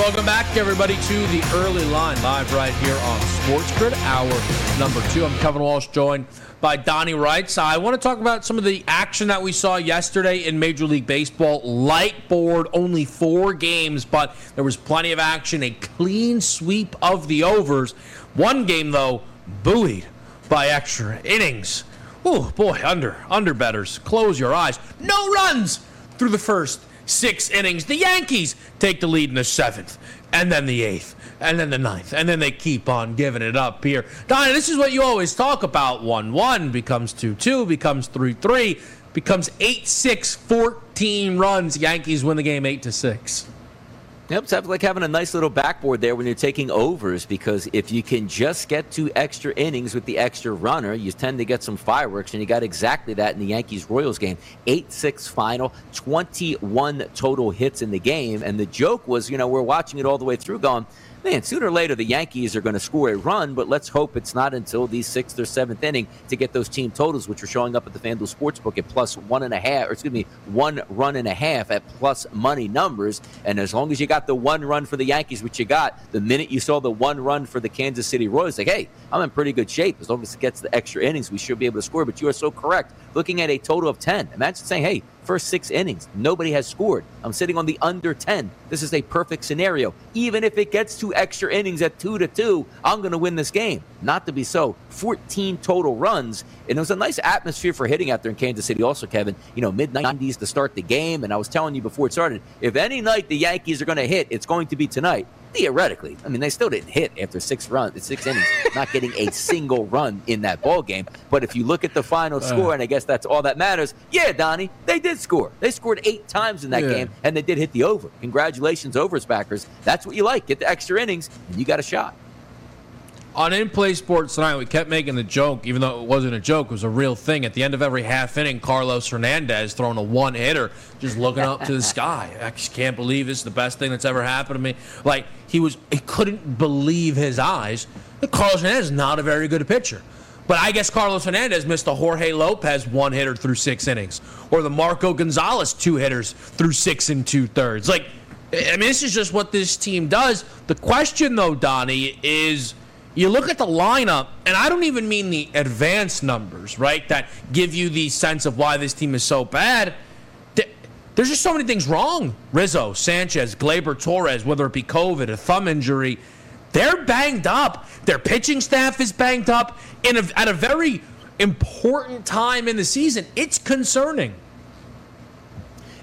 Welcome back, everybody, to the early line live right here on Sports Grid, hour number two. I'm Kevin Walsh, joined by Donnie Wright. So I want to talk about some of the action that we saw yesterday in Major League Baseball. Light board, only four games, but there was plenty of action. A clean sweep of the overs. One game, though, buoyed by extra innings. Oh boy, under under betters. Close your eyes. No runs through the first six innings. The Yankees take the lead in the seventh, and then the eighth, and then the ninth, and then they keep on giving it up here. Donnie, this is what you always talk about. 1 1 becomes 2 2, becomes 3 3, becomes 8 6, 14 runs. Yankees win the game 8 to 6. Yep, it's like having a nice little backboard there when you're taking overs because if you can just get to extra innings with the extra runner, you tend to get some fireworks, and you got exactly that in the Yankees Royals game. 8 6 final, 21 total hits in the game. And the joke was, you know, we're watching it all the way through going, man, sooner or later the Yankees are going to score a run, but let's hope it's not until the sixth or seventh inning to get those team totals, which are showing up at the FanDuel Sportsbook at plus one and a half, or excuse me, one run and a half at plus money numbers. And as long as you got the one run for the Yankees, which you got, the minute you saw the one run for the Kansas City Royals, like, hey, I'm in pretty good shape. As long as it gets the extra innings, we should be able to score. But you are so correct. Looking at a total of 10, imagine saying, hey, first six innings, nobody has scored. I'm sitting on the under 10. This is a perfect scenario. Even if it gets to extra innings at 2 to 2, I'm going to win this game. Not to be so. 14 total runs. And it was a nice atmosphere for hitting out there in Kansas City, also, Kevin. You know, mid 90s to start the game. And I was telling you before it started if any night the Yankees are going to hit, it's going to be tonight theoretically, I mean, they still didn't hit after six runs, six innings, not getting a single run in that ball game. But if you look at the final uh. score, and I guess that's all that matters, yeah, Donnie, they did score. They scored eight times in that yeah. game, and they did hit the over. Congratulations, overs backers. That's what you like. Get the extra innings, and you got a shot on In Play Sports tonight, we kept making the joke, even though it wasn't a joke, it was a real thing. At the end of every half inning, Carlos Hernandez throwing a one hitter, just looking up to the sky. I just can't believe this is the best thing that's ever happened to me. Like, he was, he couldn't believe his eyes. Carlos Hernandez is not a very good pitcher. But I guess Carlos Hernandez missed a Jorge Lopez one hitter through six innings, or the Marco Gonzales two hitters through six and two thirds. Like, I mean, this is just what this team does. The question, though, Donnie, is you look at the lineup, and I don't even mean the advanced numbers, right, that give you the sense of why this team is so bad. There's just so many things wrong. Rizzo, Sanchez, Gleyber Torres, whether it be COVID, a thumb injury, they're banged up. Their pitching staff is banged up in a, at a very important time in the season. It's concerning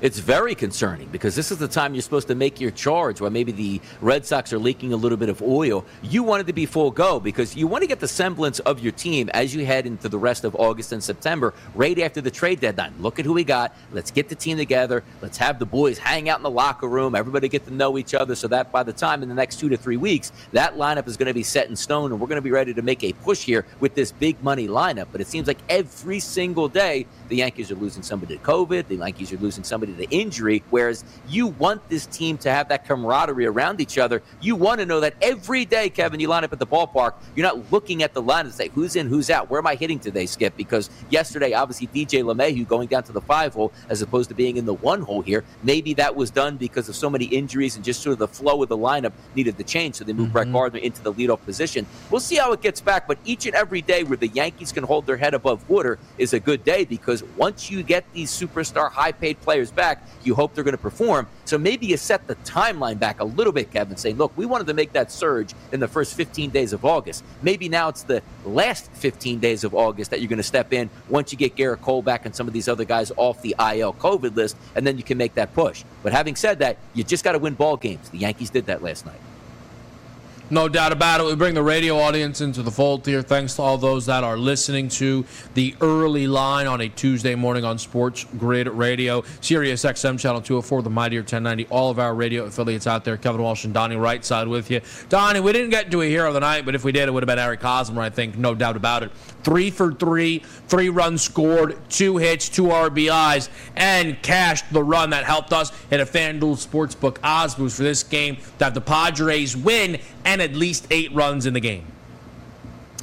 it's very concerning because this is the time you're supposed to make your charge while maybe the Red Sox are leaking a little bit of oil. You want it to be full go because you want to get the semblance of your team as you head into the rest of August and September, right after the trade deadline. Look at who we got. Let's get the team together. Let's have the boys hang out in the locker room. Everybody get to know each other so that by the time in the next two to three weeks, that lineup is going to be set in stone and we're going to be ready to make a push here with this big money lineup. But it seems like every single day, the Yankees are losing somebody to COVID. The Yankees are losing somebody to injury. Whereas you want this team to have that camaraderie around each other. You want to know that every day, Kevin, you line up at the ballpark, you're not looking at the line and say, who's in, who's out? Where am I hitting today, Skip? Because yesterday, obviously, DJ LeMahieu going down to the five hole as opposed to being in the one hole here. Maybe that was done because of so many injuries and just sort of the flow of the lineup needed to change. So they moved mm-hmm. Brett Gardner into the leadoff position. We'll see how it gets back, but each and every day where the Yankees can hold their head above water is a good day because once you get these superstar high paid players back, you hope they're going to perform. So maybe you set the timeline back a little bit, Kevin, saying, look, we wanted to make that surge in the first 15 days of August. Maybe now it's the last 15 days of August that you're going to step in once you get Gerrit Cole back and some of these other guys off the IL COVID list, and then you can make that push. But having said that, you just got to win ball games. The Yankees did that last night. No doubt about it. We bring the radio audience into the fold here. Thanks to all those that are listening to the early line on a Tuesday morning on Sports Grid Radio, Sirius XM Channel 204, the Mighty 1090, all of our radio affiliates out there. Kevin Walsh and Donnie Rightside with you. Donnie, we didn't get to a hero of the night, but if we did, it would have been Eric Hosmer, I think, no doubt about it. Three for three, three runs scored, two hits, two RBIs, and cashed the run that helped us hit a FanDuel Sportsbook odds boost for this game that the Padres win and at least eight runs in the game.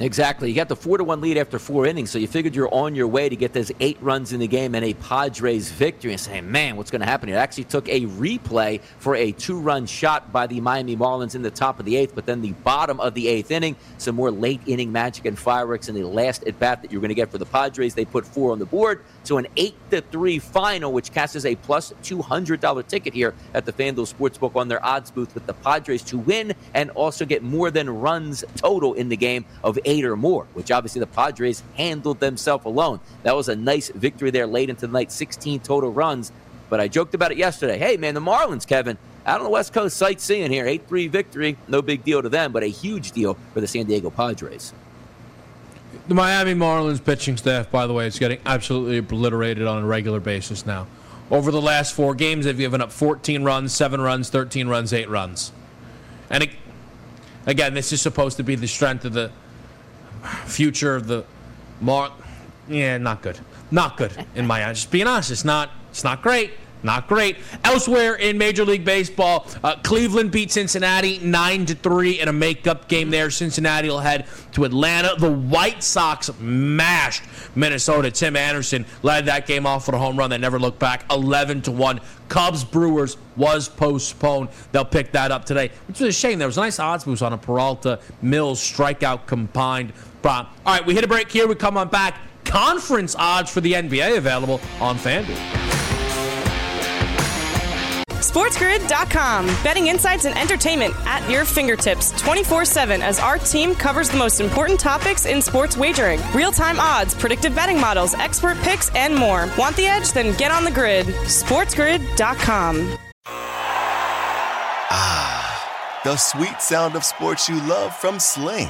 Exactly. You got the four to one lead after four innings, so you figured you're on your way to get those eight runs in the game and a Padres victory. And saying, man, what's going to happen? Here? It actually took a replay for a two run shot by the Miami Marlins in the top of the eighth, but then the bottom of the eighth inning, some more late inning magic and fireworks in the last at bat that you're going to get for the Padres. They put four on the board. So an eight to three final, which casts as a plus two hundred dollar ticket here at the FanDuel Sportsbook on their odds boost with the Padres to win and also get more than runs total in the game of eight or more, which obviously the Padres handled themselves alone. That was a nice victory there late into the night, 16 total runs. But I joked about it yesterday. Hey, man, the Marlins, Kevin, out on the West Coast sightseeing here. 8 3 victory. No big deal to them, but a huge deal for the San Diego Padres. The Miami Marlins pitching staff, by the way, is getting absolutely obliterated on a regular basis now. Over the last four games, they've given up 14 runs, 7 runs, 13 runs, 8 runs. And it, again, this is supposed to be the strength of the future of the Mar. Yeah, not good. Not good in my eyes. Just being honest, it's not. It's not great. Not great. Elsewhere in Major League Baseball, uh, Cleveland beat Cincinnati nine to three in a makeup game. There, Cincinnati will head to Atlanta. The White Sox mashed Minnesota. Tim Anderson led that game off with a home run that never looked back. Eleven to one. Cubs Brewers was postponed. They'll pick that up today, which is a shame. There was a nice odds boost on a Peralta Mills strikeout combined. All right, we hit a break here. We come on back. Conference odds for the NBA available on FanDuel. SportsGrid.com. Betting insights and entertainment at your fingertips 24 7 as our team covers the most important topics in sports wagering real time odds, predictive betting models, expert picks, and more. Want the edge? Then get on the grid. SportsGrid.com. Ah, the sweet sound of sports you love from Sling.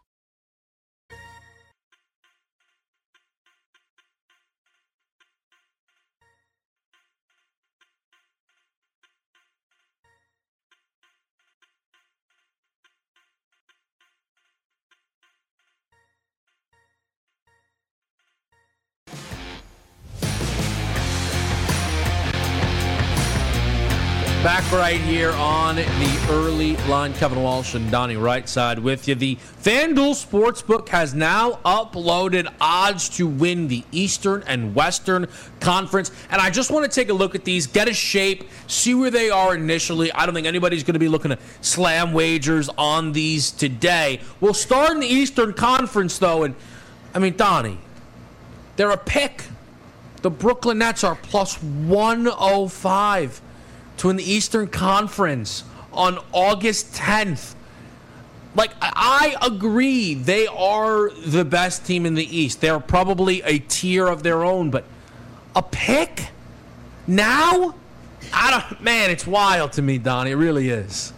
Back right here on the early line. Kevin Walsh and Donnie Rightside with you. The FanDuel Sportsbook has now uploaded odds to win the Eastern and Western Conference. And I just want to take a look at these, get a shape, see where they are initially. I don't think anybody's going to be looking to slam wagers on these today. We'll start in the Eastern Conference, though. And I mean, Donnie, they're a pick. The Brooklyn Nets are plus 105 to the Eastern Conference on August 10th. Like, I agree, they are the best team in the East. They're probably a tier of their own, but a pick? Now? I don't, man, it's wild to me, Donnie. It really is.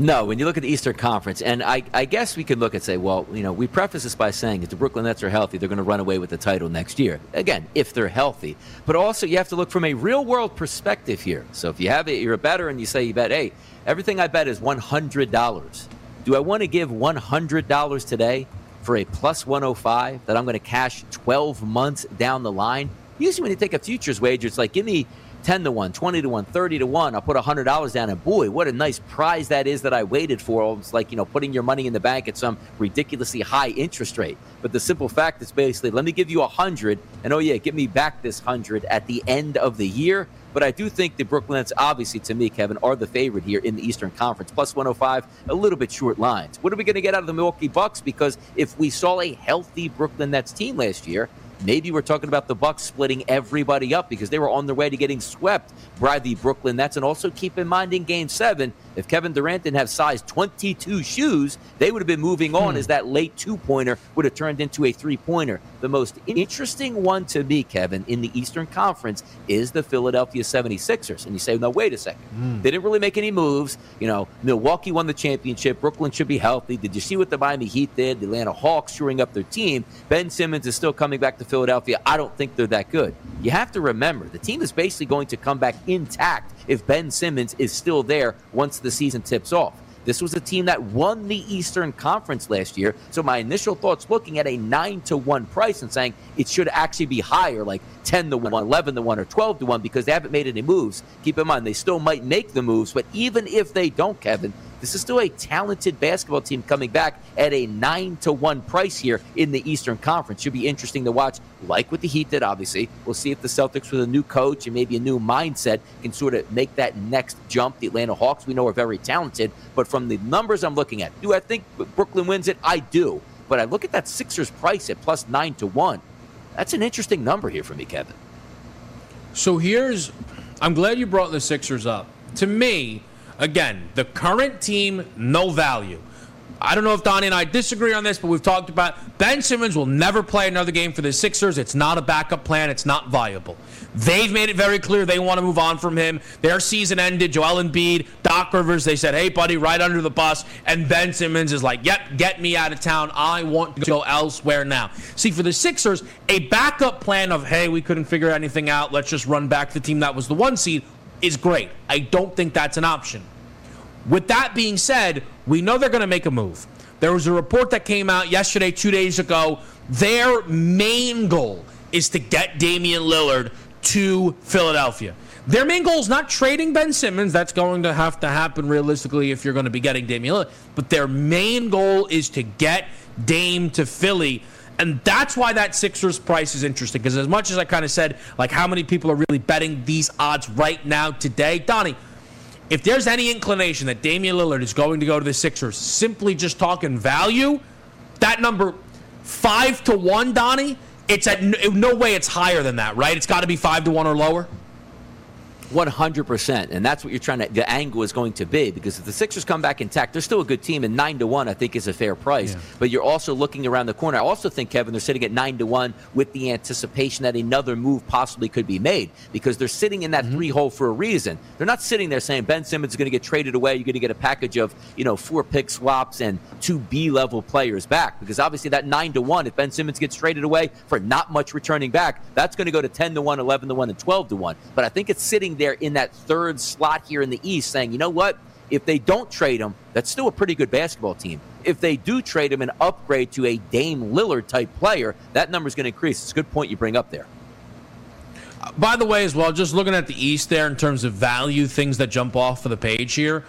No, when you look at the Eastern Conference, and I, I, guess we could look and say, well, you know, we preface this by saying if the Brooklyn Nets are healthy, they're going to run away with the title next year. Again, if they're healthy. But also, you have to look from a real world perspective here. So if you have it, you're a better and you say you bet, hey, everything I bet is $100. Do I want to give $100 today for a plus 105 that I'm going to cash 12 months down the line? Usually, when you take a futures wager, it's like, give me 10 to 1, 20 to 1, 30 to 1. I'll put $100 down, and boy, what a nice prize that is that I waited for. It's like, you know, putting your money in the bank at some ridiculously high interest rate. But the simple fact is basically, let me give you a 100, and oh, yeah, give me back this 100 at the end of the year. But I do think the Brooklyn Nets, obviously, to me, Kevin, are the favorite here in the Eastern Conference. Plus 105, a little bit short lines. What are we going to get out of the Milwaukee Bucks? Because if we saw a healthy Brooklyn Nets team last year, Maybe we're talking about the Bucks splitting everybody up because they were on their way to getting swept by the Brooklyn Nets. And also keep in mind in Game Seven, if Kevin Durant didn't have size 22 shoes, they would have been moving on hmm. as that late two pointer would have turned into a three pointer. The most interesting one to me, Kevin, in the Eastern Conference is the Philadelphia 76ers. And you say, no, wait a second. Mm. They didn't really make any moves. You know, Milwaukee won the championship. Brooklyn should be healthy. Did you see what the Miami Heat did? The Atlanta Hawks shoring up their team. Ben Simmons is still coming back to Philadelphia. I don't think they're that good. You have to remember, the team is basically going to come back intact if Ben Simmons is still there once the season tips off. This was a team that won the Eastern Conference last year. So my initial thoughts looking at a 9 to 1 price and saying it should actually be higher, like 10 to 1, 11 to 1, or 12 to 1, because they haven't made any moves. Keep in mind, they still might make the moves, but even if they don't, Kevin, this is still a talented basketball team coming back at a 9 to 1 price here in the Eastern Conference. Should be interesting to watch, like what the Heat did, obviously. We'll see if the Celtics, with a new coach and maybe a new mindset, can sort of make that next jump. The Atlanta Hawks, we know, are very talented, but from the numbers I'm looking at, do I think Brooklyn wins it? I do. But I look at that Sixers price at plus 9 to 1. That's an interesting number here for me, Kevin. So here's I'm glad you brought the Sixers up. To me, Again, the current team, no value. I don't know if Donnie and I disagree on this, but we've talked about Ben Simmons will never play another game for the Sixers. It's not a backup plan. It's not viable. They've made it very clear they want to move on from him. Their season ended. Joel Embiid, Doc Rivers, they said, hey, buddy, right under the bus. And Ben Simmons is like, yep, get me out of town. I want to go elsewhere now. See, for the Sixers, a backup plan of, hey, we couldn't figure anything out. Let's just run back the team that was the one seed is great. I don't think that's an option. With that being said, we know they're going to make a move. There was a report that came out yesterday, two days ago. Their main goal is to get Damian Lillard to Philadelphia. Their main goal is not trading Ben Simmons. That's going to have to happen realistically if you're going to be getting Damian Lillard. But their main goal is to get Dame to Philly. And that's why that Sixers price is interesting. Because as much as I kind of said, like, how many people are really betting these odds right now today? Donnie, if there's any inclination that Damian Lillard is going to go to the Sixers, simply just talking value, that number five to one, Donnie, it's at no way it's higher than that, right? It's got to be five to one or lower. 100%. And that's what you're trying to, the angle is going to be because if the Sixers come back intact, they're still a good team. And 9 to 1, I think, is a fair price. Yeah. But you're also looking around the corner. I also think, Kevin, they're sitting at 9 to 1 with the anticipation that another move possibly could be made because they're sitting in that mm-hmm. three hole for a reason. They're not sitting there saying Ben Simmons is going to get traded away. You're going to get a package of, you know, four pick swaps and two B level players back because obviously that 9 to 1, if Ben Simmons gets traded away for not much returning back, that's going to go to 10 to 1, 11 to 1, and 12 to 1. But I think it's sitting there in that third slot here in the East, saying, you know what? If they don't trade him, that's still a pretty good basketball team. If they do trade him and upgrade to a Dame Lillard type player, that number is going to increase. It's a good point you bring up there. By the way, as well, just looking at the East there in terms of value, things that jump off of the page here.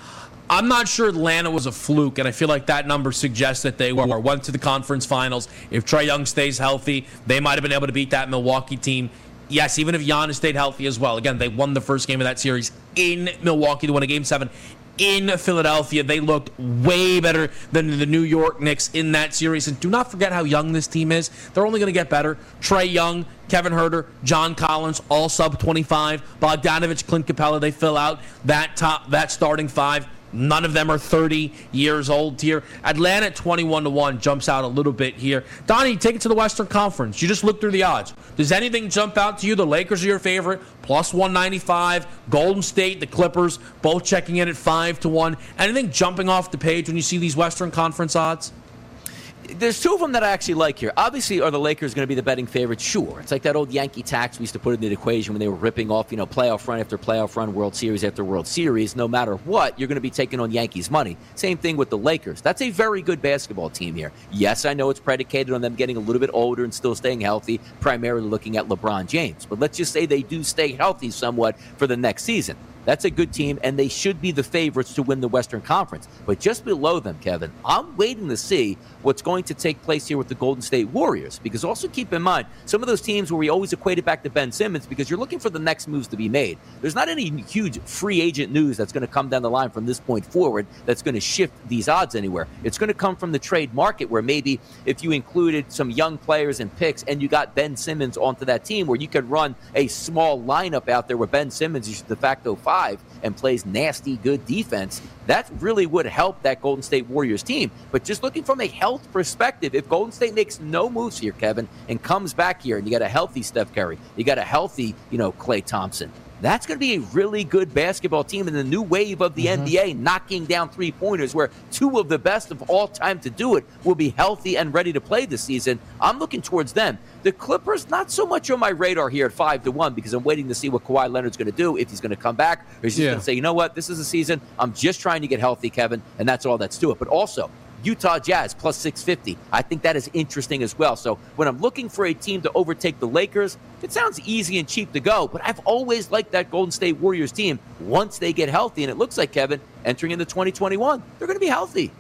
I'm not sure Atlanta was a fluke, and I feel like that number suggests that they were went to the conference finals. If Trae Young stays healthy, they might have been able to beat that Milwaukee team. Yes, even if Giannis stayed healthy as well. Again, they won the first game of that series in Milwaukee to win a game seven in Philadelphia. They looked way better than the New York Knicks in that series. And do not forget how young this team is. They're only going to get better. Trae Young, Kevin Huerter, John Collins, all sub 25. Bogdanovich, Clint Capela, they fill out that top, that starting five. None of them are 30 years old here. Atlanta at 21 to 1 jumps out a little bit here. Donnie, take it to the Western Conference. You just look through the odds. Does anything jump out to you? The Lakers are your favorite, plus 195. Golden State, the Clippers, both checking in at 5 to 1. Anything jumping off the page when you see these Western Conference odds? There's two of them that I actually like here. Obviously, are the Lakers going to be the betting favorite? Sure. It's like that old Yankee tax we used to put in the equation when they were ripping off, you know, playoff run after playoff run, World Series after World Series. No matter what, you're going to be taking on Yankees money. Same thing with the Lakers. That's a very good basketball team here. Yes, I know it's predicated on them getting a little bit older and still staying healthy, primarily looking at LeBron James. But let's just say they do stay healthy somewhat for the next season. That's a good team, and they should be the favorites to win the Western Conference. But just below them, Kevin, I'm waiting to see what's going to take place here with the Golden State Warriors. Because also keep in mind, some of those teams where we always equate it back to Ben Simmons because you're looking for the next moves to be made. There's not any huge free agent news that's going to come down the line from this point forward that's going to shift these odds anywhere. It's going to come from the trade market where maybe if you included some young players and picks and you got Ben Simmons onto that team where you could run a small lineup out there where Ben Simmons is de facto five and plays nasty good defense, that really would help that Golden State Warriors team. But just looking from a health perspective, if Golden State makes no moves here, Kevin, and comes back here, and you got a healthy Steph Curry, you got a healthy, you know, Klay Thompson, that's going to be a really good basketball team in the new wave of the mm-hmm. NBA, knocking down three pointers, where two of the best of all time to do it will be healthy and ready to play this season. I'm looking towards them. The Clippers, not so much on my radar here at five to one because I'm waiting to see what Kawhi Leonard's going to do, if he's going to come back, or he's yeah. going to say, you know what, this is a season. I'm just trying to get healthy, Kevin, and that's all that's to it. But also, Utah Jazz plus 650. I think that is interesting as well. So when I'm looking for a team to overtake the Lakers, it sounds easy and cheap to go, but I've always liked that Golden State Warriors team once they get healthy. And it looks like, Kevin, entering into 2021, they're going to be healthy.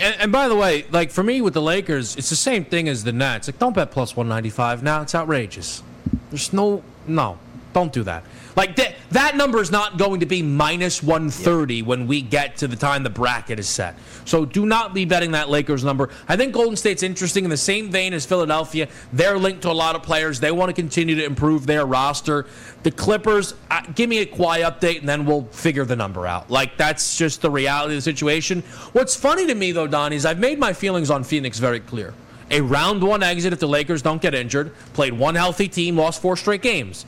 And, and, by the way, like for me with the Lakers, it's the same thing as the Nets. Like, don't bet plus 195 now. It's outrageous. There's no, no, don't do that. Like that, that number is not going to be minus 130 yeah. when we get to the time the bracket is set. So do not be betting that Lakers number. I think Golden State's interesting in the same vein as Philadelphia. They're linked to a lot of players. They want to continue to improve their roster. The Clippers, uh, give me a Kawhi update and then we'll figure the number out. Like that's just the reality of the situation. What's funny to me though, Donnie, is I've made my feelings on Phoenix very clear. A round one exit if the Lakers don't get injured. Played one healthy team, lost four straight games.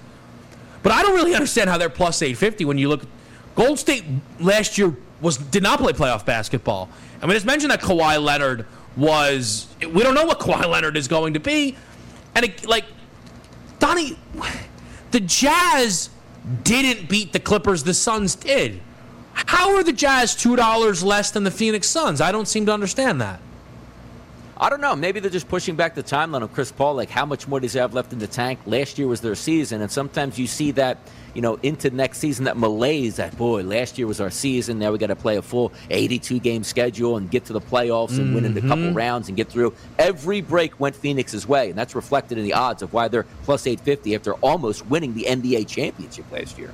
But I don't really understand how they're plus 850 when you look. Gold State last year was did not play playoff basketball. I mean, it's mentioned that Kawhi Leonard was. We don't know what Kawhi Leonard is going to be, and it, like Donnie, the Jazz didn't beat the Clippers. The Suns did. How are the Jazz two dollars less than the Phoenix Suns? I don't seem to understand that. I don't know. Maybe they're just pushing back the timeline of Chris Paul. Like, how much more does he have left in the tank? Last year was their season, and sometimes you see that, you know, into next season, that malaise. That boy, last year was our season. Now we got to play a full 82 game schedule and get to the playoffs and mm-hmm. win in a couple mm-hmm. rounds and get through. Every break went Phoenix's way, and that's reflected in the odds of why they're plus 850 after almost winning the NBA championship last year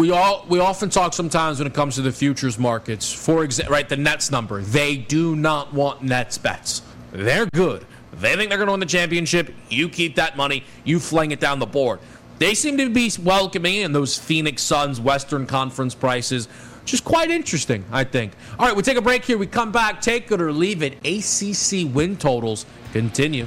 we all we often talk sometimes when it comes to the futures markets. For example, right, the Nets number. They do not want Nets bets. They're good. They think they're going to win the championship. You keep that money. You fling it down the board. They seem to be welcoming in those Phoenix Suns Western Conference prices. Just quite interesting, I think. All right, we take a break here. We come back. Take it or leave it. ACC win totals continue.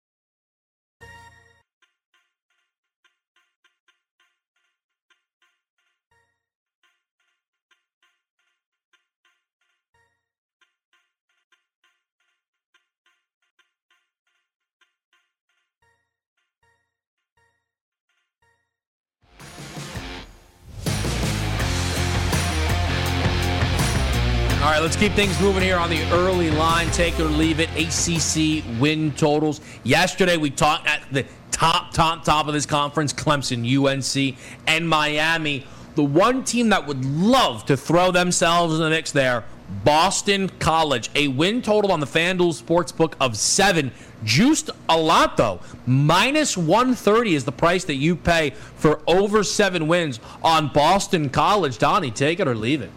Right, let's keep things moving here on the early line. Take it or leave it. ACC win totals. Yesterday, we talked at the top, top, top of this conference Clemson, UNC, and Miami. The one team that would love to throw themselves in the mix there, Boston College. A win total on the FanDuel Sportsbook of seven. Juiced a lot, though. Minus 130 is the price that you pay for over seven wins on Boston College. Donnie, take it or leave it.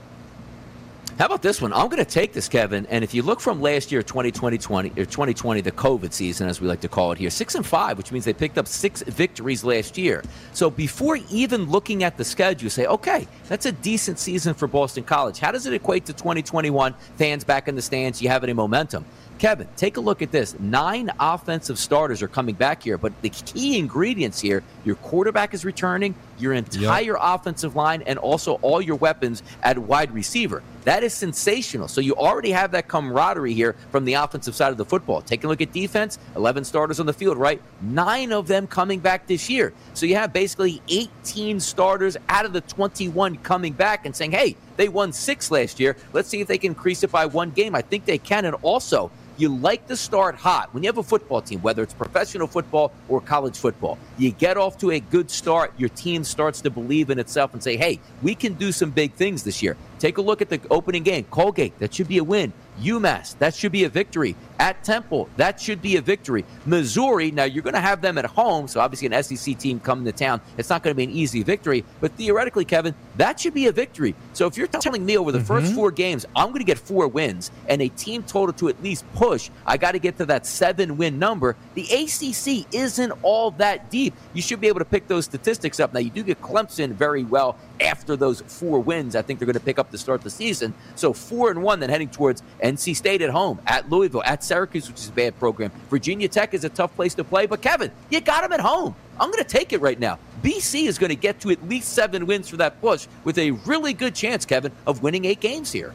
How about this one? I'm going to take this, Kevin. And if you look from last year, 2020, 20, or 2020, the COVID season, as we like to call it here, six and five, which means they picked up six victories last year. So before even looking at the schedule, say, okay, that's a decent season for Boston College. How does it equate to 2021? Fans back in the stands, you have any momentum? Kevin, take a look at this. Nine offensive starters are coming back here, but the key ingredients here your quarterback is returning, your entire yep. offensive line, and also all your weapons at wide receiver. That is sensational. So you already have that camaraderie here from the offensive side of the football. Take a look at defense 11 starters on the field, right? Nine of them coming back this year. So you have basically 18 starters out of the 21 coming back and saying, hey, they won six last year. Let's see if they can increase it by one game. I think they can. And also, you like to start hot. When you have a football team, whether it's professional football or college football, you get off to a good start. Your team starts to believe in itself and say, hey, we can do some big things this year. Take a look at the opening game. Colgate, that should be a win. UMass, that should be a victory. At Temple, that should be a victory. Missouri, now you're going to have them at home, so obviously an SEC team coming to town, it's not going to be an easy victory, but theoretically, Kevin, that should be a victory. So if you're telling me over the mm-hmm. first four games, I'm going to get four wins and a team total to at least push, I got to get to that seven win number. The ACC isn't all that deep. You should be able to pick those statistics up. Now, you do get Clemson very well after those four wins. I think they're going to pick up to start the season. So four and one, then heading towards NC State at home, at Louisville, at Syracuse, which is a bad program. Virginia Tech is a tough place to play, but Kevin, you got them at home. I'm going to take it right now. BC is going to get to at least seven wins for that push with a really good chance, Kevin, of winning eight games here.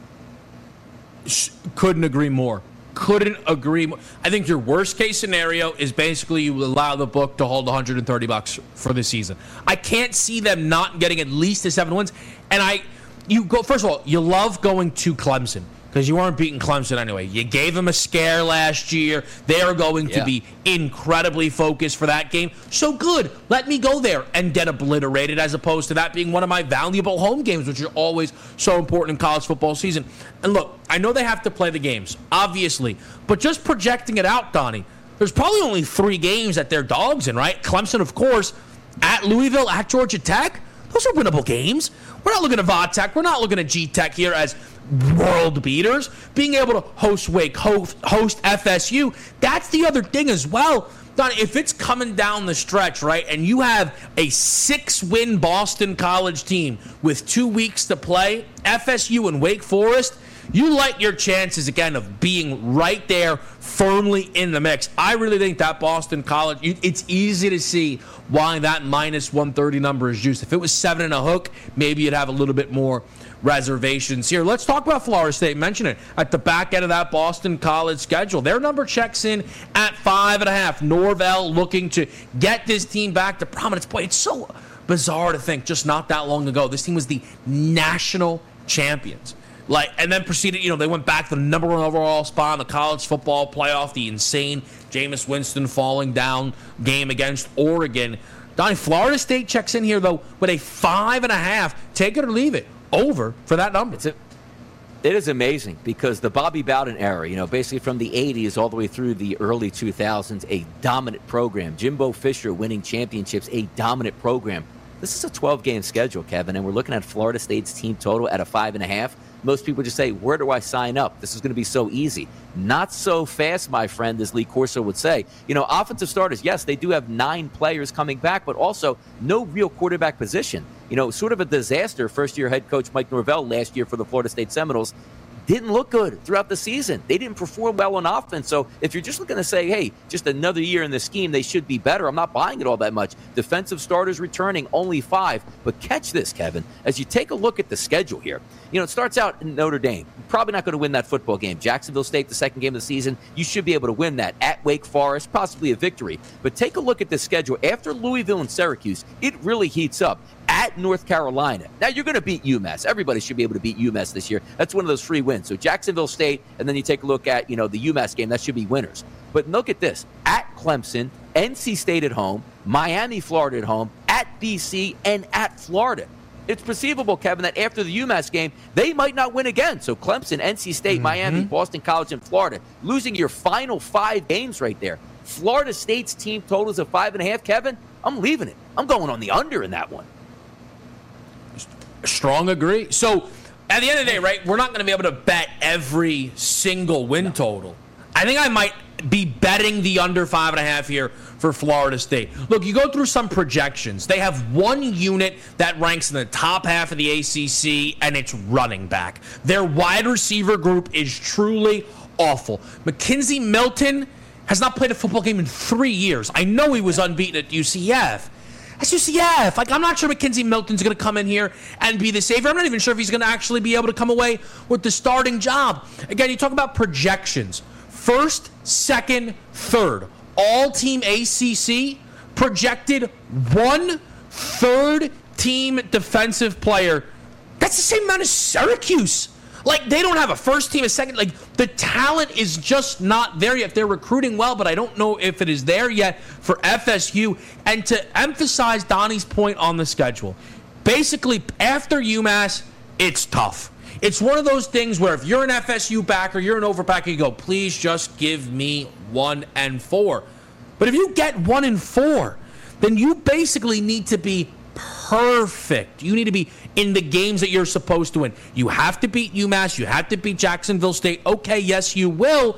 Couldn't agree more couldn't agree more. I think your worst case scenario is basically you allow the book to hold 130 bucks for the season. I can't see them not getting at least the seven wins. And I, you go first of all, you love going to Clemson because you weren't beating Clemson anyway. You gave them a scare last year. They are going yeah. to be incredibly focused for that game. So good. Let me go there and get obliterated as opposed to that being one of my valuable home games, which are always so important in college football season. And look, I know they have to play the games, obviously, but just projecting it out, Donnie, there's probably only three games that they're dogs in, right? Clemson, of course, at Louisville, at Georgia Tech. Those are winnable games. We're not looking at Va Tech. We're not looking at G Tech here as world beaters. Being able to host Wake, host, FSU, that's the other thing as well. Don, if it's coming down the stretch, right, and you have a six win Boston College team with two weeks to play, FSU and Wake Forest, you like your chances again of being right there firmly in the mix. I really think that Boston College, it's easy to see why that minus 130 number is juiced. If it was seven and a hook, maybe you'd have a little bit more reservations here. Let's talk about Florida State. Mention it at the back end of that Boston College schedule. Their number checks in at five and a half. Norvell looking to get this team back to prominence. Boy, it's so bizarre to think just not that long ago this team was the national champions. Like, and then proceeded, you know, they went back to the number one overall spot in the college football playoff, the insane Jameis Winston falling down game against Oregon. Donnie, Florida State checks in here, though, with a five and a half. Take it or leave it. Over for that number. It's a, it is amazing because the Bobby Bowden era, you know, basically from the 80s all the way through the early 2000s, a dominant program. Jimbo Fisher winning championships, a dominant program. This is a 12 game schedule, Kevin, and we're looking at Florida State's team total at a five and a half most people just say, Where do I sign up? This is going to be so easy. Not so fast, my friend, as Lee Corso would say. You know, offensive starters, yes, they do have nine players coming back, but also no real quarterback position. You know, sort of a disaster first year head coach Mike Norvell last year for the Florida State Seminoles didn't look good throughout the season. They didn't perform well on offense. So if you're just looking to say, hey, just another year in the scheme, they should be better, I'm not buying it all that much. Defensive starters returning only five. But catch this, Kevin, as you take a look at the schedule here. You know, it starts out in Notre Dame. Probably not going to win that football game. Jacksonville State, the second game of the season, you should be able to win that. At Wake Forest, possibly a victory. But take a look at the schedule. After Louisville and Syracuse, it really heats up at North Carolina. Now you're going to beat UMass. Everybody should be able to beat UMass this year. That's one of those free wins. So Jacksonville State, and then you take a look at you know the UMass game. That should be winners. But look at this: at Clemson, NC State at home, Miami, Florida at home, at BC, and at Florida. It's perceivable, Kevin, that after the UMass game, they might not win again. So Clemson, NC State, mm-hmm. Miami, Boston College, and Florida losing your final five games right there. Florida State's team totals of five and a half. Kevin, I'm leaving it. I'm going on the under in that one. Strong agree. So at the end of the day, right, we're not going to be able to bet every single win no. total. I think I might be betting the under five and a half here for Florida State. Look, you go through some projections. They have one unit that ranks in the top half of the ACC, and it's running back. Their wide receiver group is truly awful. McKenzie Milton has not played a football game in three years. I know he was unbeaten at UCF. That's UCF. Like, I'm not sure McKenzie Milton's going to come in here and be the savior. I'm not even sure if he's going to actually be able to come away with the starting job. Again, you talk about projections. First, second, third. All team ACC projected one third team defensive player. That's the same amount as Syracuse. Like they don't have a first team, a second. Like the talent is just not there yet. They're recruiting well, but I don't know if it is there yet for FSU. And to emphasize Donnie's point on the schedule, basically after UMass, it's tough. It's one of those things where if you're an FSU backer, you're an overbacker, you go, please just give me one and four. But if you get one and four, then you basically need to be perfect. You need to be in the games that you're supposed to win. You have to beat UMass. You have to beat Jacksonville State. Okay, yes, you will.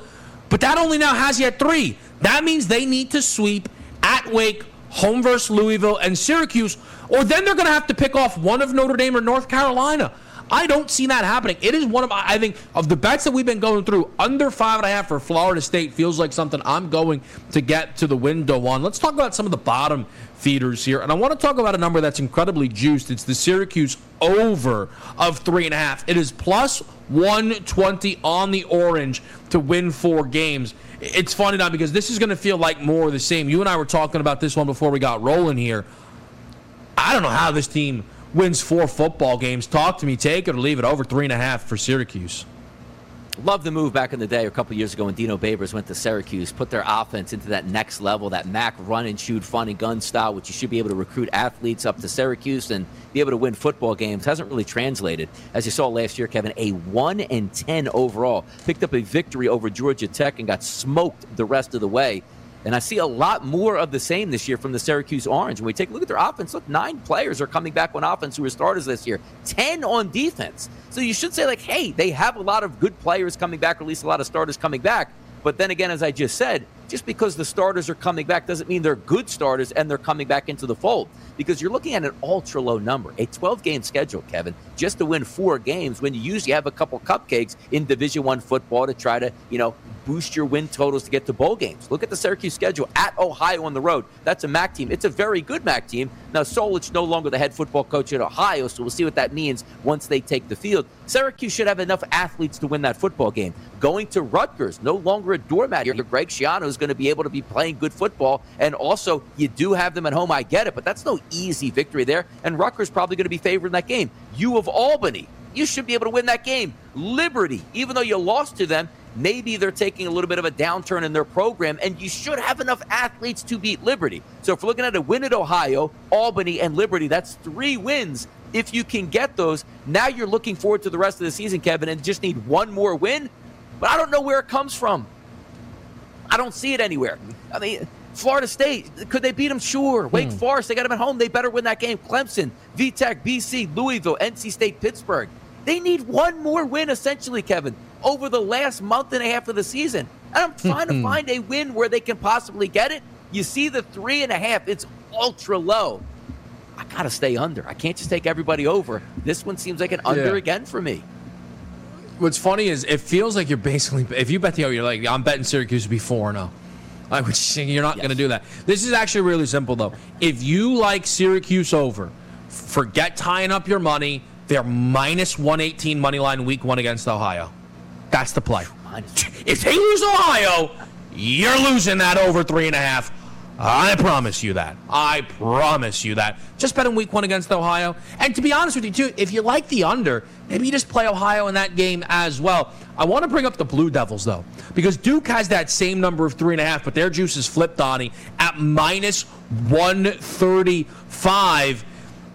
But that only now has at three. That means they need to sweep at Wake, home versus Louisville, and Syracuse, or then they're going to have to pick off one of Notre Dame or North Carolina. I don't see that happening. It is one of I think of the bets that we've been going through. Under five and a half for Florida State feels like something I'm going to get to the window on. Let's talk about some of the bottom feeders here, and I want to talk about a number that's incredibly juiced. It's the Syracuse over of three and a half. It is plus 120 on the orange to win four games. It's funny now because this is going to feel like more of the same. You and I were talking about this one before we got rolling here. I don't know how this team wins four football games. Talk to me. Take it or leave it. Over three and a half for Syracuse. Love the move back in the day, a couple years ago when Dino Babers went to Syracuse, put their offense into that next level, that Mac run and shoot, fun and gun style, which you should be able to recruit athletes up to Syracuse and be able to win football games. Hasn't really translated, as you saw last year, Kevin. A one and ten overall, picked up a victory over Georgia Tech and got smoked the rest of the way. And I see a lot more of the same this year from the Syracuse Orange. When we take a look at their offense, look, nine players are coming back on offense who were starters this year, 10 on defense. So you should say, like, hey, they have a lot of good players coming back, or at least a lot of starters coming back. But then again, as I just said, just because the starters are coming back doesn't mean they're good starters and they're coming back into the fold. Because you're looking at an ultra low number, a 12 game schedule, Kevin, just to win four games when you usually have a couple cupcakes in Division One football to try to, you know, boost your win totals to get to bowl games. Look at the Syracuse schedule at Ohio on the road. That's a MAC team. It's a very good MAC team. Now, Solich no longer the head football coach at Ohio, so we'll see what that means once they take the field. Syracuse should have enough athletes to win that football game. Going to Rutgers, no longer a doormat here. Greg Schiano is going to be able to be playing good football, and also you do have them at home. I get it, but that's no easy victory there. And Rutgers probably going to be favored in that game. You of Albany, you should be able to win that game. Liberty, even though you lost to them, maybe they're taking a little bit of a downturn in their program, and you should have enough athletes to beat Liberty. So if we're looking at a win at Ohio, Albany, and Liberty, that's three wins. If you can get those, now you're looking forward to the rest of the season, Kevin, and just need one more win. But I don't know where it comes from. I don't see it anywhere. I mean, Florida State, could they beat them? Sure. Wake hmm. Forest, they got them at home. They better win that game. Clemson, VTech, BC, Louisville, NC State, Pittsburgh. They need one more win, essentially, Kevin, over the last month and a half of the season. And I'm trying to find a win where they can possibly get it. You see the three and a half, it's ultra low. I got to stay under. I can't just take everybody over. This one seems like an under yeah. again for me. What's funny is it feels like you're basically, if you bet the over, you're like, I'm betting Syracuse to be 4 0. I would say you're not yes. going to do that. This is actually really simple, though. If you like Syracuse over, forget tying up your money they're minus 118 money line week one against Ohio. That's the play. If they lose Ohio, you're losing that over three and a half. I promise you that. I promise you that. Just bet in week one against Ohio. And to be honest with you, too, if you like the under, maybe you just play Ohio in that game as well. I want to bring up the Blue Devils, though, because Duke has that same number of three and a half, but their juice is flipped, Donnie, at minus 135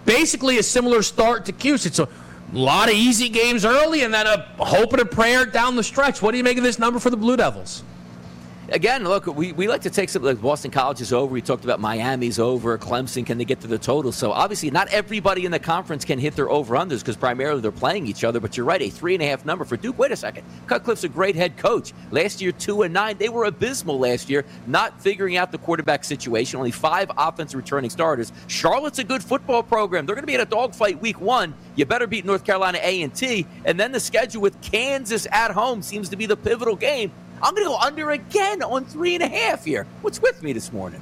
basically a similar start to Cuse. It's a lot of easy games early and then a hope and a prayer down the stretch. What do you make of this number for the Blue Devils? Again, look, we, we like to take something like Boston College is over. We talked about Miami's over. Clemson, can they get to the total? So obviously, not everybody in the conference can hit their over unders because primarily they're playing each other. But you're right, a three and a half number for Duke. Wait a second. Cutcliffe's a great head coach. Last year, two and nine. They were abysmal last year, not figuring out the quarterback situation. Only five offense returning starters. Charlotte's a good football program. They're going to be in a dogfight week one. You better beat North Carolina A&T. And then the schedule with Kansas at home seems to be the pivotal game. I'm going to go under again on three and a half here. What's with me this morning?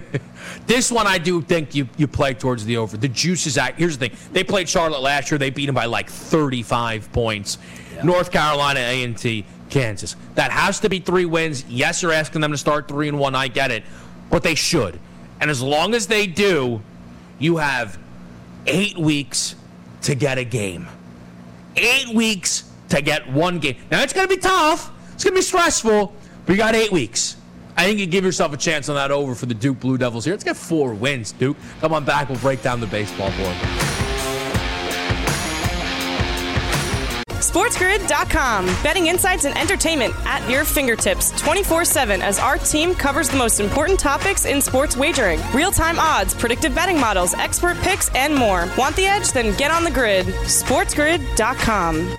this one, I do think you, you play towards the over. The juice is out. Here's the thing: they played Charlotte last year. They beat them by like 35 points. Yeah. North Carolina, A and T, Kansas. That has to be three wins. Yes, you're asking them to start three and one. I get it, but they should. And as long as they do, you have eight weeks to get a game. Eight weeks to get one game. Now it's going to be tough. It's going to be stressful, but you got eight weeks. I think you give yourself a chance on that over for the Duke Blue Devils here. Let's get four wins, Duke. Come on back. We'll break down the baseball board. SportsGrid.com. Betting insights and entertainment at your fingertips 24 7 as our team covers the most important topics in sports wagering real time odds, predictive betting models, expert picks, and more. Want the edge? Then get on the grid. SportsGrid.com.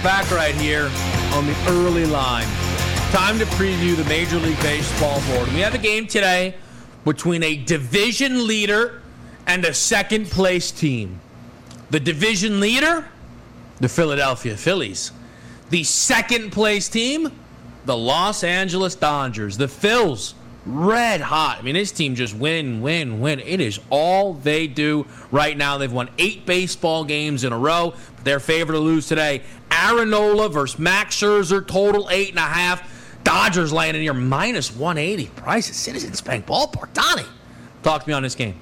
We're back right here on the early line. Time to preview the Major League Baseball board. We have a game today between a division leader and a second place team. The division leader, the Philadelphia Phillies. The second place team, the Los Angeles Dodgers. The Phils, red hot. I mean, this team just win, win, win. It is all they do right now. They've won eight baseball games in a row. They're favored to lose today. Aaron Nola versus Max Scherzer, total eight and a half. Dodgers laying in here minus 180. Price at Citizens Bank Ballpark. Donnie, talk to me on this game.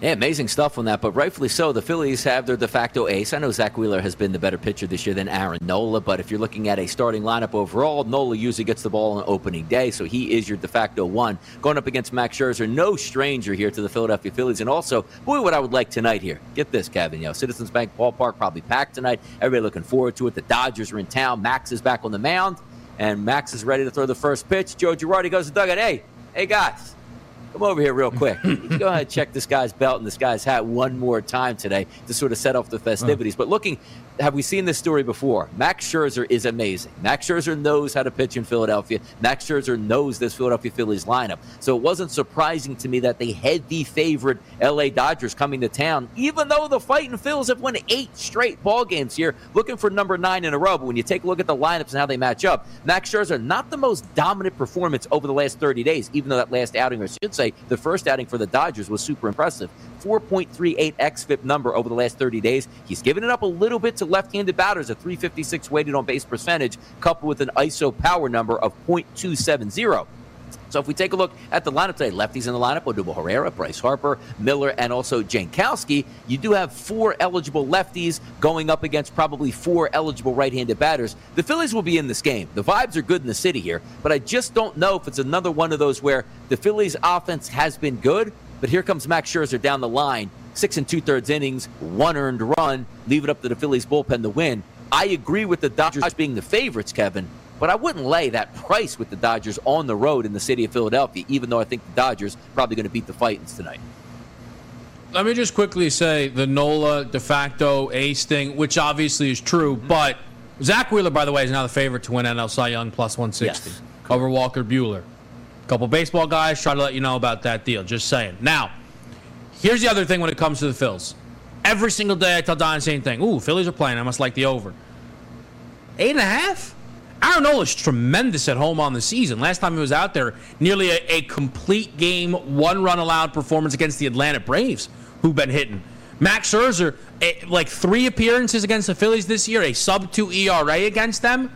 Yeah, amazing stuff on that, but rightfully so. The Phillies have their de facto ace. I know Zack Wheeler has been the better pitcher this year than Aaron Nola, but if you're looking at a starting lineup overall, Nola usually gets the ball on opening day, so he is your de facto one. Going up against Max Scherzer, no stranger here to the Philadelphia Phillies. And also, boy, what I would like tonight here. Get this, Kevin. You know, Citizens Bank Ballpark probably packed tonight. Everybody looking forward to it. The Dodgers are in town. Max is back on the mound, and Max is ready to throw the first pitch. Joe Girardi goes to dugout. Hey, hey, guys. Come over here real quick. Go ahead and check this guy's belt and this guy's hat one more time today to sort of set off the festivities. But looking, have we seen this story before? Max Scherzer is amazing. Max Scherzer knows how to pitch in Philadelphia. Max Scherzer knows this Philadelphia Phillies lineup. So it wasn't surprising to me that they had the favorite LA Dodgers coming to town, even though the fighting Phils have won eight straight ball games here, looking for number nine in a row. But when you take a look at the lineups and how they match up, Max Scherzer, not the most dominant performance over the last 30 days, even though that last outing, or I should say, the first outing for the Dodgers was super impressive. 4.38 xFIP number over the last 30 days. He's given it up a little bit to left-handed batters, a 356 weighted on base percentage, coupled with an ISO power number of 0.270. So if we take a look at the lineup today, lefties in the lineup, Odubel Herrera, Bryce Harper, Miller, and also Jankowski, you do have four eligible lefties going up against probably four eligible right-handed batters. The Phillies will be in this game. The vibes are good in the city here, but I just don't know if it's another one of those where the Phillies offense has been good, but here comes Max Scherzer down the line, six and two-thirds innings, one earned run, leave it up to the Phillies bullpen to win. I agree with the Dodgers being the favorites, Kevin, but I wouldn't lay that price with the Dodgers on the road in the city of Philadelphia, even though I think the Dodgers probably going to beat the Titans tonight. Let me just quickly say the Nola de facto ace thing, which obviously is true, mm-hmm. but Zack Wheeler, by the way, is now the favorite to win NL Cy Young plus 160 yes. over Walker Buehler. A couple baseball guys try to let you know about that deal. Just saying. Now, here's the other thing when it comes to the Phils. Every single day I tell Don the same thing. Ooh, Phillies are playing. I must like the over. Eight and a half? Aaron Nola's tremendous at home on the season. Last time he was out there, nearly a, a complete game, one run allowed performance against the Atlanta Braves, who've been hitting. Max Scherzer, a, like three appearances against the Phillies this year, a sub two ERA against them.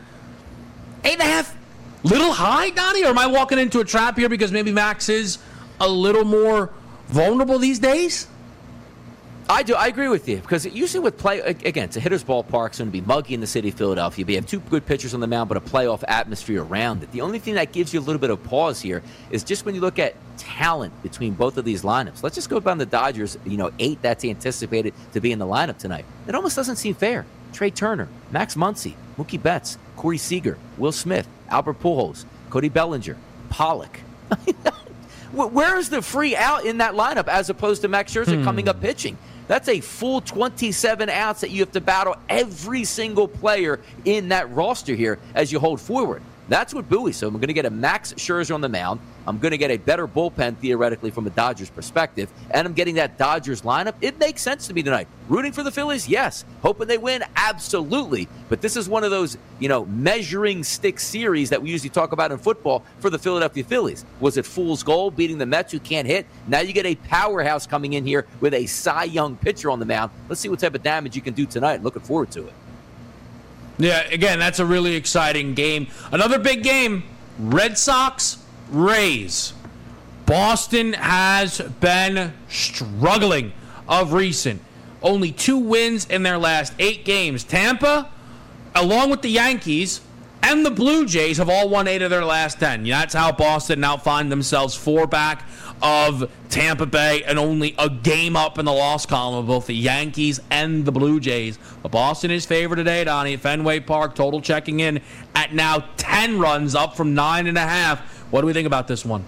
Eight and a half, little high, Donnie? Or am I walking into a trap here because maybe Max is a little more vulnerable these days? I do. I agree with you because usually with play again, it's a hitter's ballpark. It's going to be muggy in the city of Philadelphia. You have two good pitchers on the mound, but a playoff atmosphere around it. The only thing that gives you a little bit of pause here is just when you look at talent between both of these lineups. Let's just go down the Dodgers. You know, eight that's anticipated to be in the lineup tonight. It almost doesn't seem fair. Trea Turner, Max Muncy, Mookie Betts, Corey Seager, Will Smith, Albert Pujols, Cody Bellinger, Pollock. Where is the free out in that lineup as opposed to Max Scherzer hmm. coming up pitching? That's a full 27 outs that you have to battle every single player in that roster here as you hold forward. That's what buoys. So I'm going to get a Max Scherzer on the mound. I'm going to get a better bullpen theoretically from a Dodgers perspective, and I'm getting that Dodgers lineup. It makes sense to me tonight. Rooting for the Phillies, yes. Hoping they win, absolutely. But this is one of those, you know, measuring stick series that we usually talk about in football for the Philadelphia Phillies. Was it fool's gold beating the Mets who can't hit? Now you get a powerhouse coming in here with a Cy Young pitcher on the mound. Let's see what type of damage you can do tonight. Looking forward to it. Yeah, again, that's a really exciting game. Another big game Red Sox, Rays. Boston has been struggling of recent. Only two wins in their last eight games. Tampa, along with the Yankees, and the Blue Jays have all won eight of their last ten. That's how Boston now find themselves four back of Tampa Bay and only a game up in the loss column of both the Yankees and the Blue Jays. But Boston is favored today, Donnie, Fenway Park. Total checking in at now 10 runs up from nine and a half. What do we think about this one?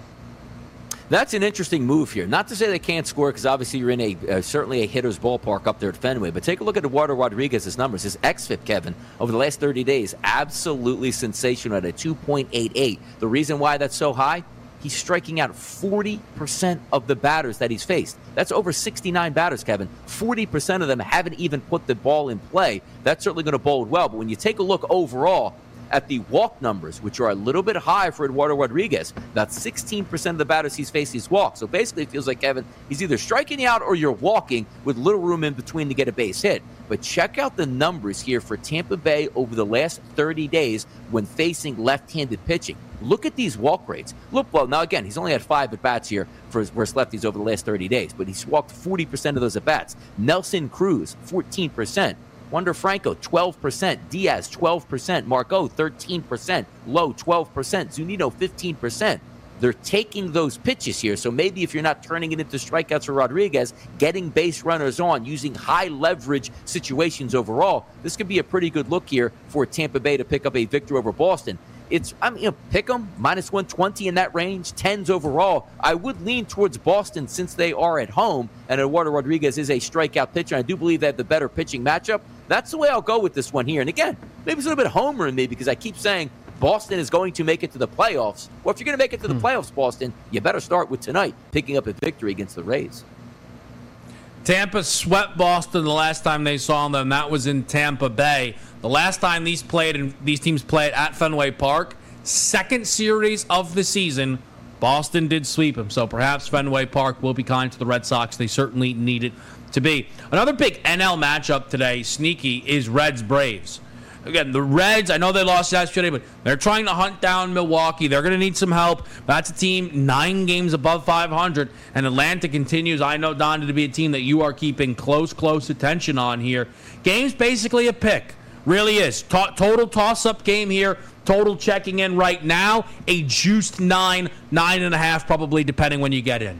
That's an interesting move here. Not to say they can't score, because obviously you're in a uh, certainly a hitter's ballpark up there at Fenway. But take a look at Eduardo Rodriguez's numbers. His xFIP, Kevin, over the last 30 days, absolutely sensational at a 2.88. The reason why that's so high, he's striking out 40% of the batters that he's faced. That's over 69 batters, Kevin. 40% of them haven't even put the ball in play. That's certainly going to bode well. But when you take a look overall, at the walk numbers, which are a little bit high for Eduardo Rodriguez. About 16% of the batters he's faced, he's walked. So basically, it feels like, Kevin, he's either striking you out or you're walking with little room in between to get a base hit. But check out the numbers here for Tampa Bay over the last 30 days when facing left handed pitching. Look at these walk rates. Look, well, now again, he's only had five at bats here for his worst lefties over the last 30 days, but he's walked 40% of those at bats. Nelson Cruz, 14%. Wander Franco, 12%. Diaz, 12%. Marco, 13%. Lowe, 12%. Zunino, 15%. They're taking those pitches here. So maybe if you're not turning it into strikeouts for Rodriguez, getting base runners on, using high leverage situations overall, this could be a pretty good look here for Tampa Bay to pick up a victory over Boston. It's, I mean, you know, pick them, minus 120 in that range, 10s overall. I would lean towards Boston since they are at home, and Eduardo Rodriguez is a strikeout pitcher. I do believe they have the better pitching matchup. That's the way I'll go with this one here. And again, maybe it's a little bit homer in me because I keep saying Boston is going to make it to the playoffs. Well, if you're going to make it to the hmm. playoffs, Boston, you better start with tonight, picking up a victory against the Rays. Tampa swept Boston the last time they saw them. That was in Tampa Bay. The last time these played and these teams played at Fenway Park, second series of the season, Boston did sweep them. So perhaps Fenway Park will be kind to the Red Sox. They certainly need it to be. Another big NL matchup today, sneaky, is Reds Braves. Again, the Reds, I know they lost yesterday, but they're trying to hunt down Milwaukee. They're going to need some help. That's a team nine games above 500, and Atlanta continues. I know, Don, to be a team that you are keeping close, close attention on here. Game's basically a pick. Really is. total toss up game here. Total checking in right now. A juiced nine, nine and a half, probably, depending when you get in.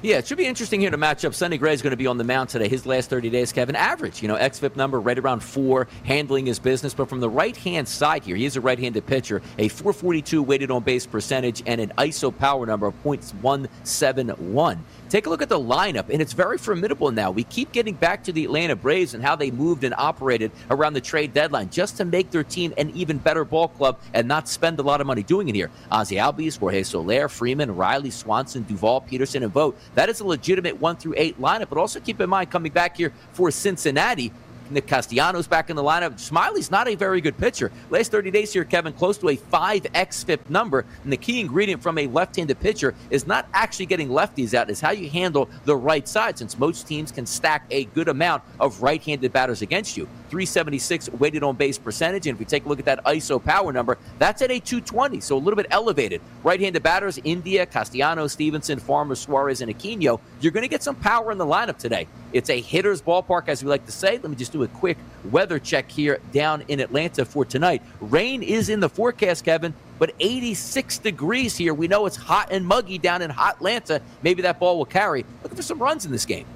Yeah, it should be interesting here to match up. Sonny Gray is going to be on the mound today. His last 30 days, Kevin, average, you know, XFIP number right around four, handling his business. But from the right hand side here, he is a right handed pitcher, a 442 weighted on base percentage, and an ISO power number of .171. Take a look at the lineup, and it's very formidable now. We keep getting back to the Atlanta Braves and how they moved and operated around the trade deadline just to make their team an even better ball club and not spend a lot of money doing it here. Ozzie Albies, Jorge Soler, Freeman, Riley, Swanson, Duvall, Pederson, and Vogt. That is a legitimate one through eight lineup, but also keep in mind coming back here for Cincinnati, Nick Castellanos back in the lineup. Smyly's not a very good pitcher. Last 30 days here, Kevin, close to a 5 xFIP number. And the key ingredient from a left handed pitcher is not actually getting lefties out, is how you handle the right side, since most teams can stack a good amount of right handed batters against you. 376 weighted on base percentage. And if we take a look at that ISO power number, that's at a 220, so a little bit elevated. Right handed batters, India, Castellanos, Stephenson, Farmer, Suarez, and Aquino. You're going to get some power in the lineup today. It's a hitter's ballpark, as we like to say. Let me just do a quick weather check here down in Atlanta for tonight. Rain is in the forecast, Kevin, but 86 degrees here. We know it's hot and muggy down in hot Atlanta. Maybe that ball will carry. Looking for some runs in this game.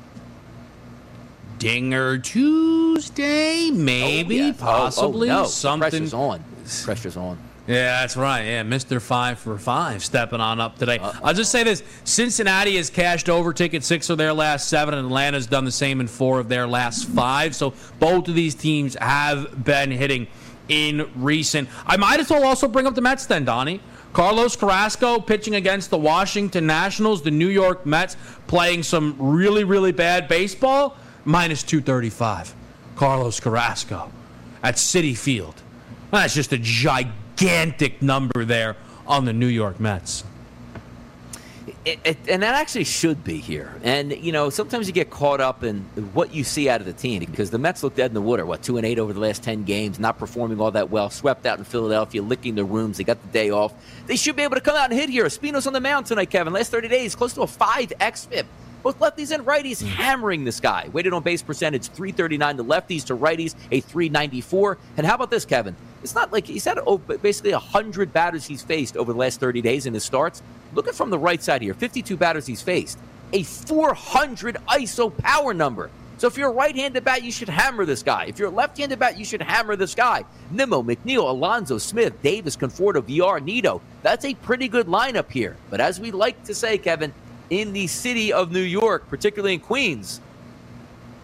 Dinger Tuesday, maybe, oh, possibly oh, oh, no. something. Pressure's on. Pressure's on. Yeah, that's right. Yeah, Mr. Five for Five stepping on up today. Uh-oh. I'll just say this Cincinnati has cashed over ticket six of their last seven, and Atlanta's done the same in four of their last five. So both of these teams have been hitting in recent. I might as well also bring up the Mets then, Donnie. Carlos Carrasco pitching against the Washington Nationals, the New York Mets playing some really, really bad baseball, minus 235. Carlos Carrasco at Citi Field. That's just a gigantic gigantic number there on the New York Mets. It, it, and that actually should be here. And you know, sometimes you get caught up in what you see out of the team because the Mets look dead in the water. What two and eight over the last ten games, not performing all that well. Swept out in Philadelphia, licking their wounds. They got the day off. They should be able to come out and hit here. Espino's on the mound tonight, Kevin. Last thirty days, close to a five xFIP. Both lefties and righties hmm. hammering this guy. Weighted on base percentage 339 to lefties to righties, a 394. And how about this, Kevin? It's not like he's had oh, basically 100 batters he's faced over the last 30 days in his starts. Look at from the right side here 52 batters he's faced, a 400 ISO power number. So if you're a right-handed bat, you should hammer this guy. If you're a left-handed bat, you should hammer this guy. Nimmo, McNeil, Alonso, Smith, Davis, Conforto, VR, Nido. That's a pretty good lineup here. But as we like to say, Kevin, in the city of New York, particularly in Queens,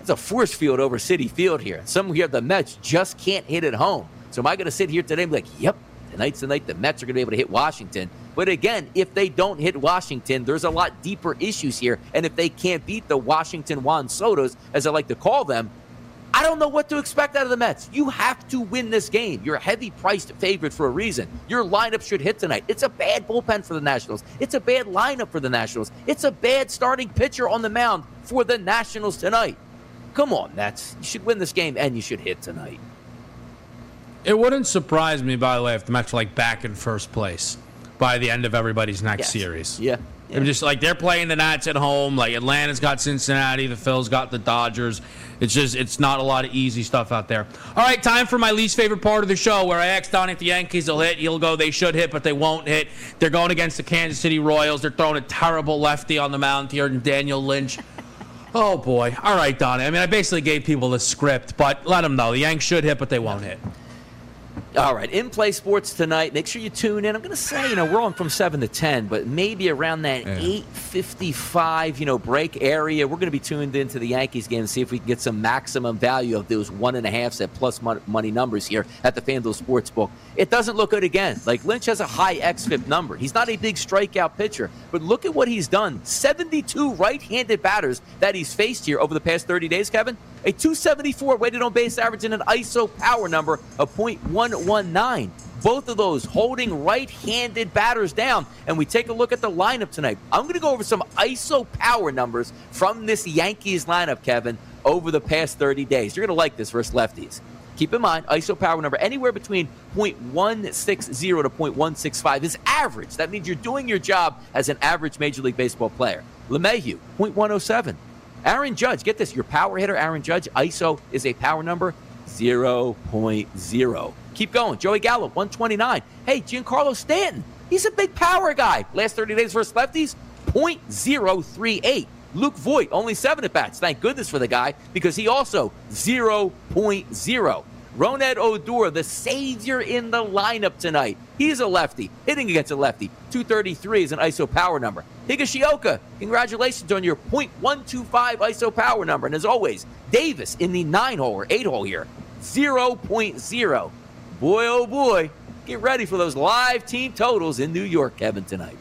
it's a force field over Citi Field here. Some here, the Mets just can't hit it home. So am I going to sit here today and be like, yep, tonight's the night the Mets are going to be able to hit Washington? But again, if they don't hit Washington, there's a lot deeper issues here. And if they can't beat the Washington Juan Sotos, as I like to call them, I don't know what to expect out of the Mets. You have to win this game. You're a heavy priced favorite for a reason. Your lineup should hit tonight. It's a bad bullpen for the Nationals. It's a bad lineup for the Nationals. It's a bad starting pitcher on the mound for the Nationals tonight. Come on, Mets. You should win this game and you should hit tonight. It wouldn't surprise me, by the way, if the Mets were like back in first place by the end of everybody's next Yes. series. Yeah. yeah. I'm just like they're playing the Nats at home. Like Atlanta's got Cincinnati, the Phil's got the Dodgers. It's just it's not a lot of easy stuff out there. All right, time for my least favorite part of the show, where I ask Donnie if the Yankees will hit. He'll go, they should hit, but they won't hit. They're going against the Kansas City Royals. They're throwing a terrible lefty on the mound here, Daniel Lynch. Oh boy! All right, Donnie. I mean, I basically gave people the script, but let them know the Yanks should hit, but they won't hit. All right, in play sports tonight. Make sure you tune in. I'm going to say, you know, we're on from seven to ten, but maybe around that eight fifty-five, you know, break area, we're going to be tuned into the Yankees game and see if we can get some maximum value of those one and a half at plus money numbers here at the FanDuel Sportsbook. It doesn't look good again. Like Lynch has a high xFIP number. He's not a big strikeout pitcher, but look at what he's done. Seventy-two right-handed batters that he's faced here over the past thirty days, Kevin. A 274 weighted on base average and an ISO power number of .119. Both of those holding right-handed batters down. And we take a look at the lineup tonight. I'm going to go over some ISO power numbers from this Yankees lineup, Kevin, over the past 30 days. You're going to like this versus lefties. Keep in mind, ISO power number anywhere between 0.160 to 0.165 is average. That means you're doing your job as an average Major League Baseball player. LeMahieu, 0.107. Aaron Judge, get this, your power hitter, Aaron Judge, ISO is a power number 0.0. Keep going. Joey Gallo, 129. Hey, Giancarlo Stanton, he's a big power guy. Last 30 days versus lefties, 0.038. Luke Voit, only seven at bats. Thank goodness for the guy because he also 0.0. Rougned Odor, the savior in the lineup tonight. He's a lefty, hitting against a lefty. 233 is an ISO power number. Higashioka, congratulations on your .125 ISO power number. And as always, Davis in the nine hole or eight hole here, 0.0. Boy, oh boy, get ready for those live team totals in New York, Kevin, tonight.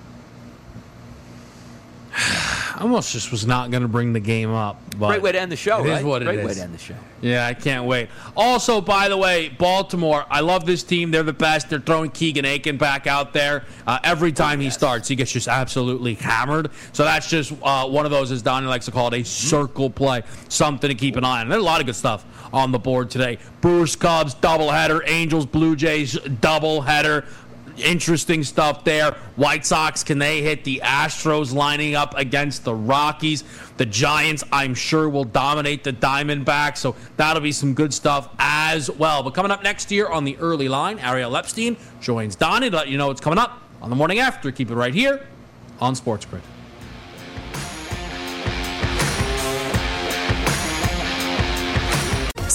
I almost just was not going to bring the game up. But Great way to end the show, It is right? what it Great way to end the show. Yeah, I can't wait. Also, by the way, Baltimore, I love this team. They're the best. They're throwing Keegan Akin back out there. Uh, every time he starts, he gets just absolutely hammered. So that's just uh, one of those, as Donnie likes to call it, a circle play. Something to keep an eye on. There's a lot of good stuff on the board today. Brewers, Cubs, doubleheader. Angels, Blue Jays, doubleheader. Interesting stuff there. White Sox, can they hit the Astros lining up against the Rockies? The Giants, I'm sure, will dominate the Diamondbacks. So that'll be some good stuff as well. But coming up next year on the early line, Ariel Epstein joins Donnie to let you know what's coming up on the morning after. Keep it right here on Sports Grid.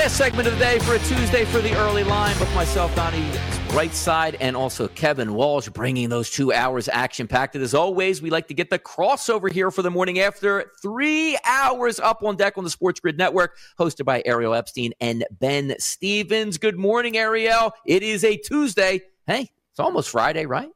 Last segment of the day for a Tuesday for the early line with myself, Donnie Rightside, and also Kevin Walsh bringing those two hours action packed. As always, we like to get the crossover here for the morning after three hours up on deck on the Sports Grid Network, hosted by Ariel Epstein and Ben Stevens. Good morning, Ariel. It is a Tuesday. Hey, it's almost Friday, right?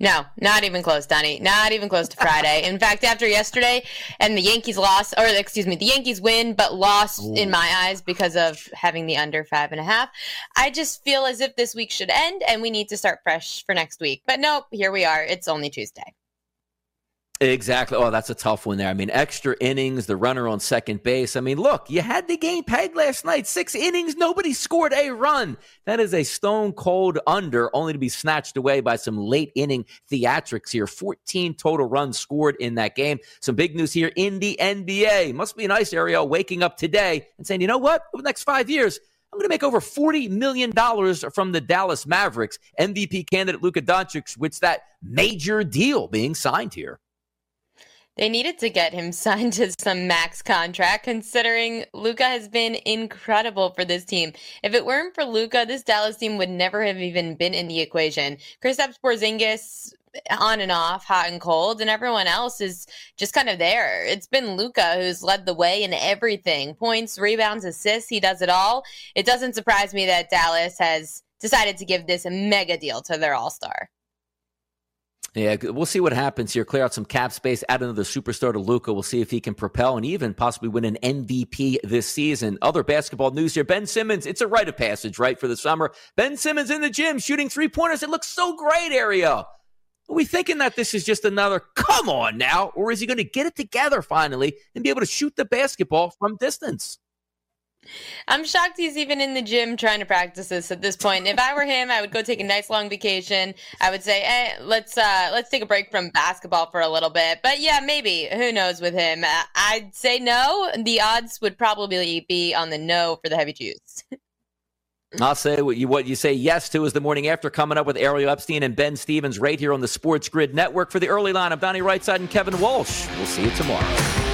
No, not even close, Donnie. Not even close to Friday. In fact, after yesterday and the Yankees lost, or excuse me, the Yankees win, but lost Ooh. in my eyes because of having the under five and a half, I just feel as if this week should end and we need to start fresh for next week. But nope, here we are. It's only Tuesday. Exactly. Oh, that's a tough one there. I mean, extra innings, the runner on second base. I mean, look, you had the game pegged last night. Six innings, nobody scored a run. That is a stone cold under, only to be snatched away by some late inning theatrics here. 14 total runs scored in that game. Some big news here in the NBA. Must be nice Ariel waking up today and saying, you know what? Over the next five years, I'm going to make over $40 million from the Dallas Mavericks. MVP candidate Luka Doncic, which that major deal being signed here. They needed to get him signed to some max contract, considering Luka has been incredible for this team. If it weren't for Luka, this Dallas team would never have even been in the equation. Kristaps Porzingis on and off, hot and cold, and everyone else is just kind of there. It's been Luka who's led the way in everything points, rebounds, assists. He does it all. It doesn't surprise me that Dallas has decided to give this a mega deal to their all star. Yeah, we'll see what happens here. Clear out some cap space, add another superstar to Luka. We'll see if he can propel and even possibly win an MVP this season. Other basketball news here. Ben Simmons, it's a rite of passage, right, for the summer. Ben Simmons in the gym shooting three pointers. It looks so great, Ariel. Are we thinking that this is just another come on now? Or is he going to get it together finally and be able to shoot the basketball from distance? I'm shocked he's even in the gym trying to practice this at this point. If I were him, I would go take a nice long vacation. I would say, eh, let's uh, let's take a break from basketball for a little bit. But yeah, maybe. Who knows with him? I'd say no. The odds would probably be on the no for the heavy juice. I'll say what you what you say yes to is the morning after coming up with Ariel Epstein and Ben Stevens right here on the Sports Grid Network for the early line of Donnie Rightside and Kevin Walsh. We'll see you tomorrow.